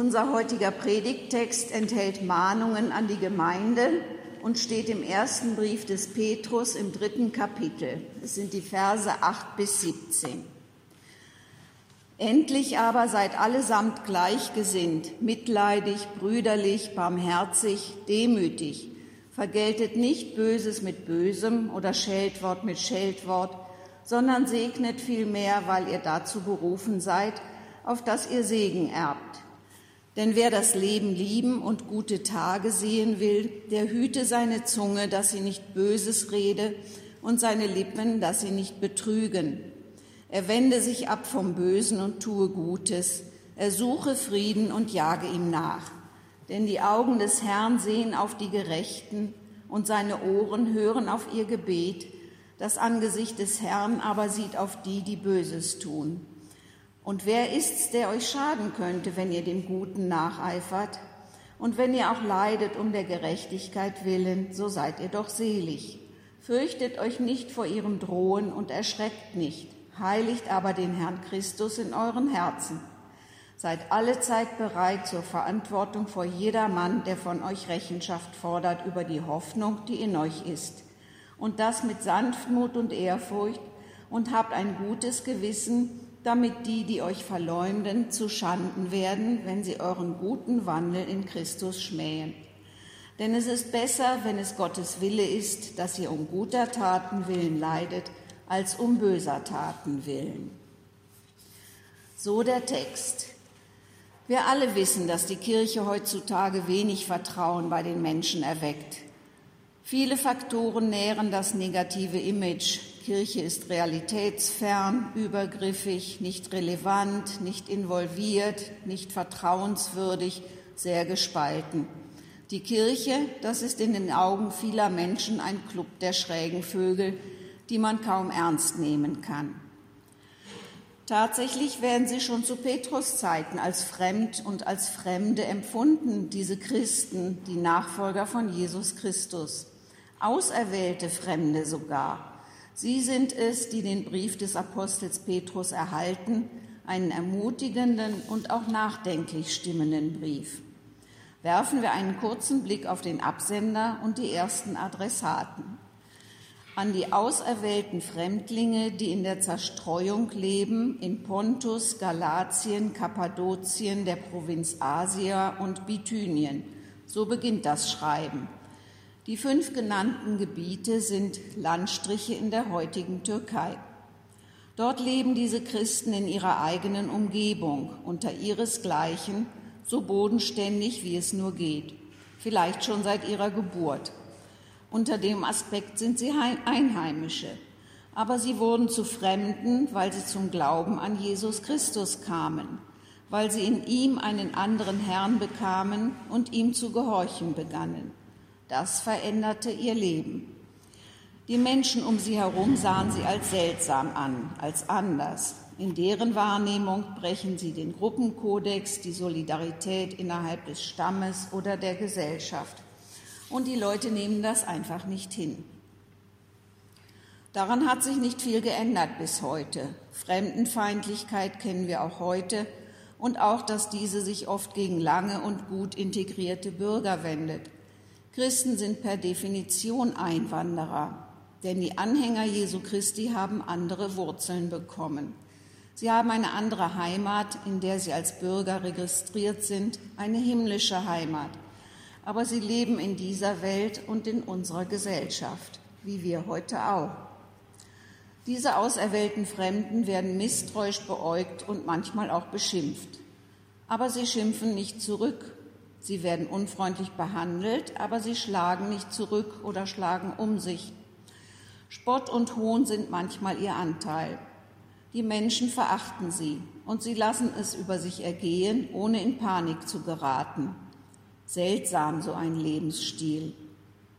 Unser heutiger Predigttext enthält Mahnungen an die Gemeinde und steht im ersten Brief des Petrus im dritten Kapitel. Es sind die Verse 8 bis 17. Endlich aber seid allesamt gleichgesinnt, mitleidig, brüderlich, barmherzig, demütig. Vergeltet nicht Böses mit Bösem oder Scheldwort mit Scheldwort, sondern segnet vielmehr, weil ihr dazu berufen seid, auf dass ihr Segen erbt. Denn wer das Leben lieben und gute Tage sehen will, der hüte seine Zunge, dass sie nicht Böses rede, und seine Lippen, dass sie nicht betrügen. Er wende sich ab vom Bösen und tue Gutes. Er suche Frieden und jage ihm nach. Denn die Augen des Herrn sehen auf die Gerechten und seine Ohren hören auf ihr Gebet. Das Angesicht des Herrn aber sieht auf die, die Böses tun. Und wer ist's, der euch schaden könnte, wenn ihr dem Guten nacheifert? Und wenn ihr auch leidet um der Gerechtigkeit willen, so seid ihr doch selig. Fürchtet euch nicht vor ihrem Drohen und erschreckt nicht, heiligt aber den Herrn Christus in euren Herzen. Seid alle Zeit bereit zur Verantwortung vor jedermann, der von euch Rechenschaft fordert über die Hoffnung, die in euch ist. Und das mit Sanftmut und Ehrfurcht und habt ein gutes Gewissen, damit die, die euch verleumden, zu Schanden werden, wenn sie euren guten Wandel in Christus schmähen. Denn es ist besser, wenn es Gottes Wille ist, dass ihr um guter Taten willen leidet, als um böser Taten willen. So der Text. Wir alle wissen, dass die Kirche heutzutage wenig Vertrauen bei den Menschen erweckt. Viele Faktoren nähren das negative Image, Kirche ist realitätsfern, übergriffig, nicht relevant, nicht involviert, nicht vertrauenswürdig, sehr gespalten. Die Kirche, das ist in den Augen vieler Menschen ein Club der schrägen Vögel, die man kaum ernst nehmen kann. Tatsächlich werden sie schon zu Petrus Zeiten als fremd und als Fremde empfunden, diese Christen, die Nachfolger von Jesus Christus, auserwählte Fremde sogar. Sie sind es, die den Brief des Apostels Petrus erhalten, einen ermutigenden und auch nachdenklich stimmenden Brief. Werfen wir einen kurzen Blick auf den Absender und die ersten Adressaten. An die auserwählten Fremdlinge, die in der Zerstreuung leben, in Pontus, Galatien, Kappadokien, der Provinz Asia und Bithynien. So beginnt das Schreiben. Die fünf genannten Gebiete sind Landstriche in der heutigen Türkei. Dort leben diese Christen in ihrer eigenen Umgebung, unter ihresgleichen, so bodenständig wie es nur geht, vielleicht schon seit ihrer Geburt. Unter dem Aspekt sind sie Einheimische, aber sie wurden zu Fremden, weil sie zum Glauben an Jesus Christus kamen, weil sie in ihm einen anderen Herrn bekamen und ihm zu gehorchen begannen. Das veränderte ihr Leben. Die Menschen um sie herum sahen sie als seltsam an, als anders. In deren Wahrnehmung brechen sie den Gruppenkodex, die Solidarität innerhalb des Stammes oder der Gesellschaft. Und die Leute nehmen das einfach nicht hin. Daran hat sich nicht viel geändert bis heute. Fremdenfeindlichkeit kennen wir auch heute und auch, dass diese sich oft gegen lange und gut integrierte Bürger wendet. Christen sind per Definition Einwanderer, denn die Anhänger Jesu Christi haben andere Wurzeln bekommen. Sie haben eine andere Heimat, in der sie als Bürger registriert sind, eine himmlische Heimat. Aber sie leben in dieser Welt und in unserer Gesellschaft, wie wir heute auch. Diese auserwählten Fremden werden misstrauisch beäugt und manchmal auch beschimpft. Aber sie schimpfen nicht zurück, Sie werden unfreundlich behandelt, aber sie schlagen nicht zurück oder schlagen um sich. Spott und Hohn sind manchmal ihr Anteil. Die Menschen verachten sie und sie lassen es über sich ergehen, ohne in Panik zu geraten. Seltsam so ein Lebensstil.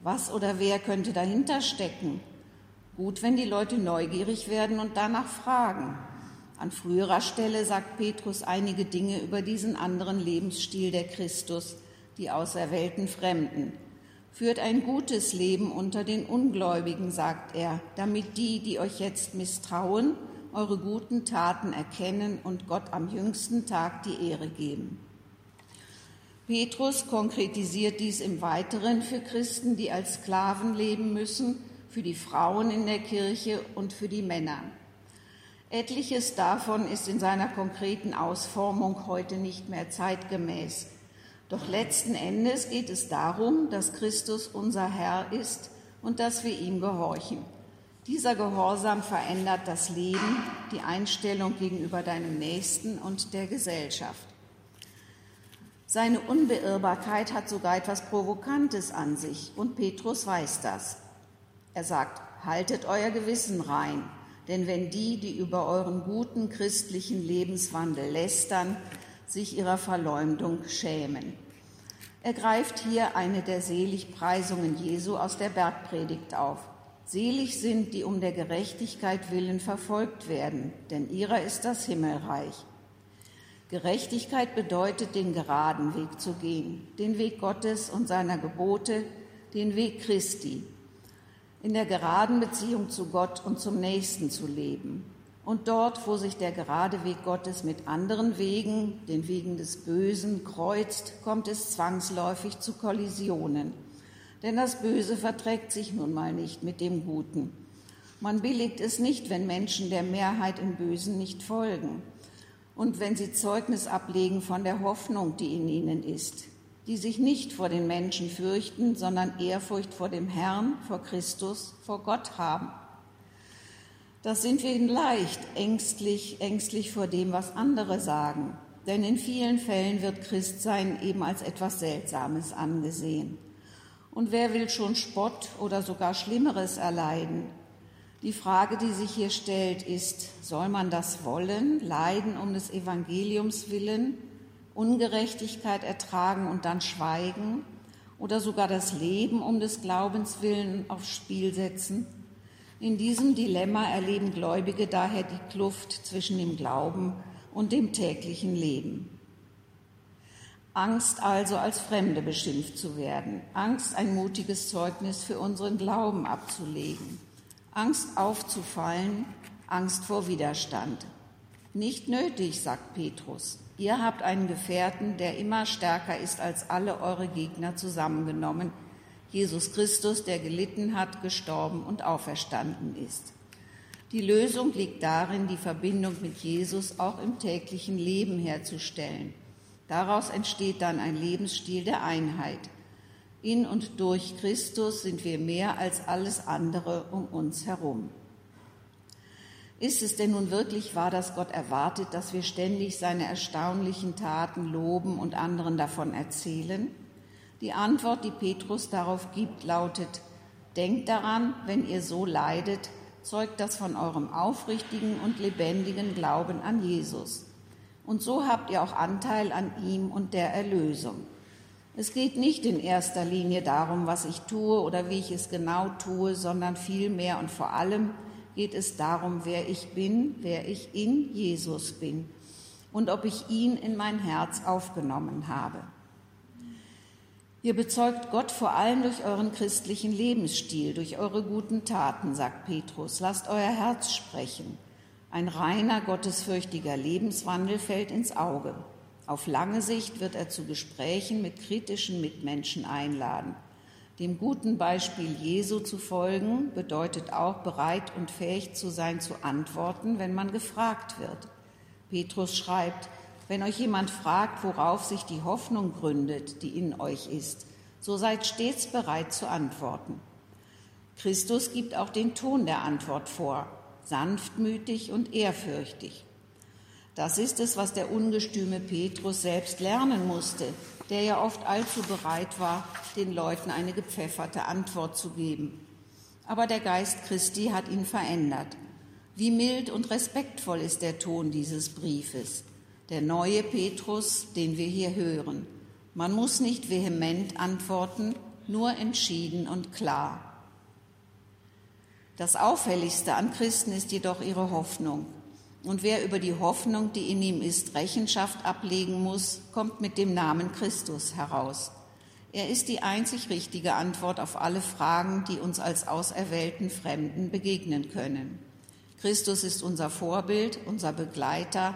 Was oder wer könnte dahinter stecken? Gut, wenn die Leute neugierig werden und danach fragen. An früherer Stelle sagt Petrus einige Dinge über diesen anderen Lebensstil der Christus, die auserwählten Fremden. Führt ein gutes Leben unter den Ungläubigen, sagt er, damit die, die euch jetzt misstrauen, eure guten Taten erkennen und Gott am jüngsten Tag die Ehre geben. Petrus konkretisiert dies im Weiteren für Christen, die als Sklaven leben müssen, für die Frauen in der Kirche und für die Männer. Etliches davon ist in seiner konkreten Ausformung heute nicht mehr zeitgemäß. Doch letzten Endes geht es darum, dass Christus unser Herr ist und dass wir ihm gehorchen. Dieser Gehorsam verändert das Leben, die Einstellung gegenüber deinem Nächsten und der Gesellschaft. Seine Unbeirrbarkeit hat sogar etwas Provokantes an sich und Petrus weiß das. Er sagt, haltet euer Gewissen rein, denn wenn die, die über euren guten christlichen Lebenswandel lästern, sich ihrer Verleumdung schämen. Er greift hier eine der Seligpreisungen Jesu aus der Bergpredigt auf. Selig sind, die um der Gerechtigkeit willen verfolgt werden, denn ihrer ist das Himmelreich. Gerechtigkeit bedeutet, den geraden Weg zu gehen, den Weg Gottes und seiner Gebote, den Weg Christi, in der geraden Beziehung zu Gott und zum Nächsten zu leben. Und dort, wo sich der gerade Weg Gottes mit anderen Wegen, den Wegen des Bösen, kreuzt, kommt es zwangsläufig zu Kollisionen. Denn das Böse verträgt sich nun mal nicht mit dem Guten. Man billigt es nicht, wenn Menschen der Mehrheit im Bösen nicht folgen und wenn sie Zeugnis ablegen von der Hoffnung, die in ihnen ist, die sich nicht vor den Menschen fürchten, sondern Ehrfurcht vor dem Herrn, vor Christus, vor Gott haben. Das sind wir leicht ängstlich, ängstlich vor dem, was andere sagen. Denn in vielen Fällen wird Christsein eben als etwas Seltsames angesehen. Und wer will schon Spott oder sogar Schlimmeres erleiden? Die Frage, die sich hier stellt, ist, soll man das wollen, leiden um des Evangeliums willen Ungerechtigkeit ertragen und dann schweigen oder sogar das Leben um des Glaubens willen aufs Spiel setzen. In diesem Dilemma erleben Gläubige daher die Kluft zwischen dem Glauben und dem täglichen Leben. Angst also als Fremde beschimpft zu werden, Angst ein mutiges Zeugnis für unseren Glauben abzulegen, Angst aufzufallen, Angst vor Widerstand. Nicht nötig, sagt Petrus. Ihr habt einen Gefährten, der immer stärker ist als alle eure Gegner zusammengenommen, Jesus Christus, der gelitten hat, gestorben und auferstanden ist. Die Lösung liegt darin, die Verbindung mit Jesus auch im täglichen Leben herzustellen. Daraus entsteht dann ein Lebensstil der Einheit. In und durch Christus sind wir mehr als alles andere um uns herum. Ist es denn nun wirklich wahr, dass Gott erwartet, dass wir ständig seine erstaunlichen Taten loben und anderen davon erzählen? Die Antwort, die Petrus darauf gibt, lautet, Denkt daran, wenn ihr so leidet, zeugt das von eurem aufrichtigen und lebendigen Glauben an Jesus. Und so habt ihr auch Anteil an ihm und der Erlösung. Es geht nicht in erster Linie darum, was ich tue oder wie ich es genau tue, sondern vielmehr und vor allem geht es darum, wer ich bin, wer ich in Jesus bin und ob ich ihn in mein Herz aufgenommen habe. Ihr bezeugt Gott vor allem durch euren christlichen Lebensstil, durch eure guten Taten, sagt Petrus. Lasst euer Herz sprechen. Ein reiner, gottesfürchtiger Lebenswandel fällt ins Auge. Auf lange Sicht wird er zu Gesprächen mit kritischen Mitmenschen einladen. Dem guten Beispiel Jesu zu folgen bedeutet auch bereit und fähig zu sein zu antworten, wenn man gefragt wird. Petrus schreibt, wenn euch jemand fragt, worauf sich die Hoffnung gründet, die in euch ist, so seid stets bereit zu antworten. Christus gibt auch den Ton der Antwort vor, sanftmütig und ehrfürchtig. Das ist es, was der ungestüme Petrus selbst lernen musste, der ja oft allzu bereit war, den Leuten eine gepfefferte Antwort zu geben. Aber der Geist Christi hat ihn verändert. Wie mild und respektvoll ist der Ton dieses Briefes. Der neue Petrus, den wir hier hören. Man muss nicht vehement antworten, nur entschieden und klar. Das Auffälligste an Christen ist jedoch ihre Hoffnung. Und wer über die Hoffnung, die in ihm ist, Rechenschaft ablegen muss, kommt mit dem Namen Christus heraus. Er ist die einzig richtige Antwort auf alle Fragen, die uns als auserwählten Fremden begegnen können. Christus ist unser Vorbild, unser Begleiter,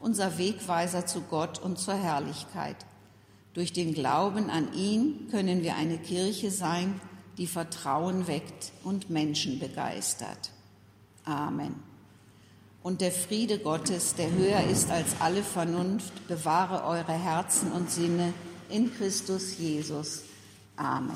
unser Wegweiser zu Gott und zur Herrlichkeit. Durch den Glauben an ihn können wir eine Kirche sein, die Vertrauen weckt und Menschen begeistert. Amen und der Friede Gottes, der höher ist als alle Vernunft, bewahre eure Herzen und Sinne in Christus Jesus. Amen.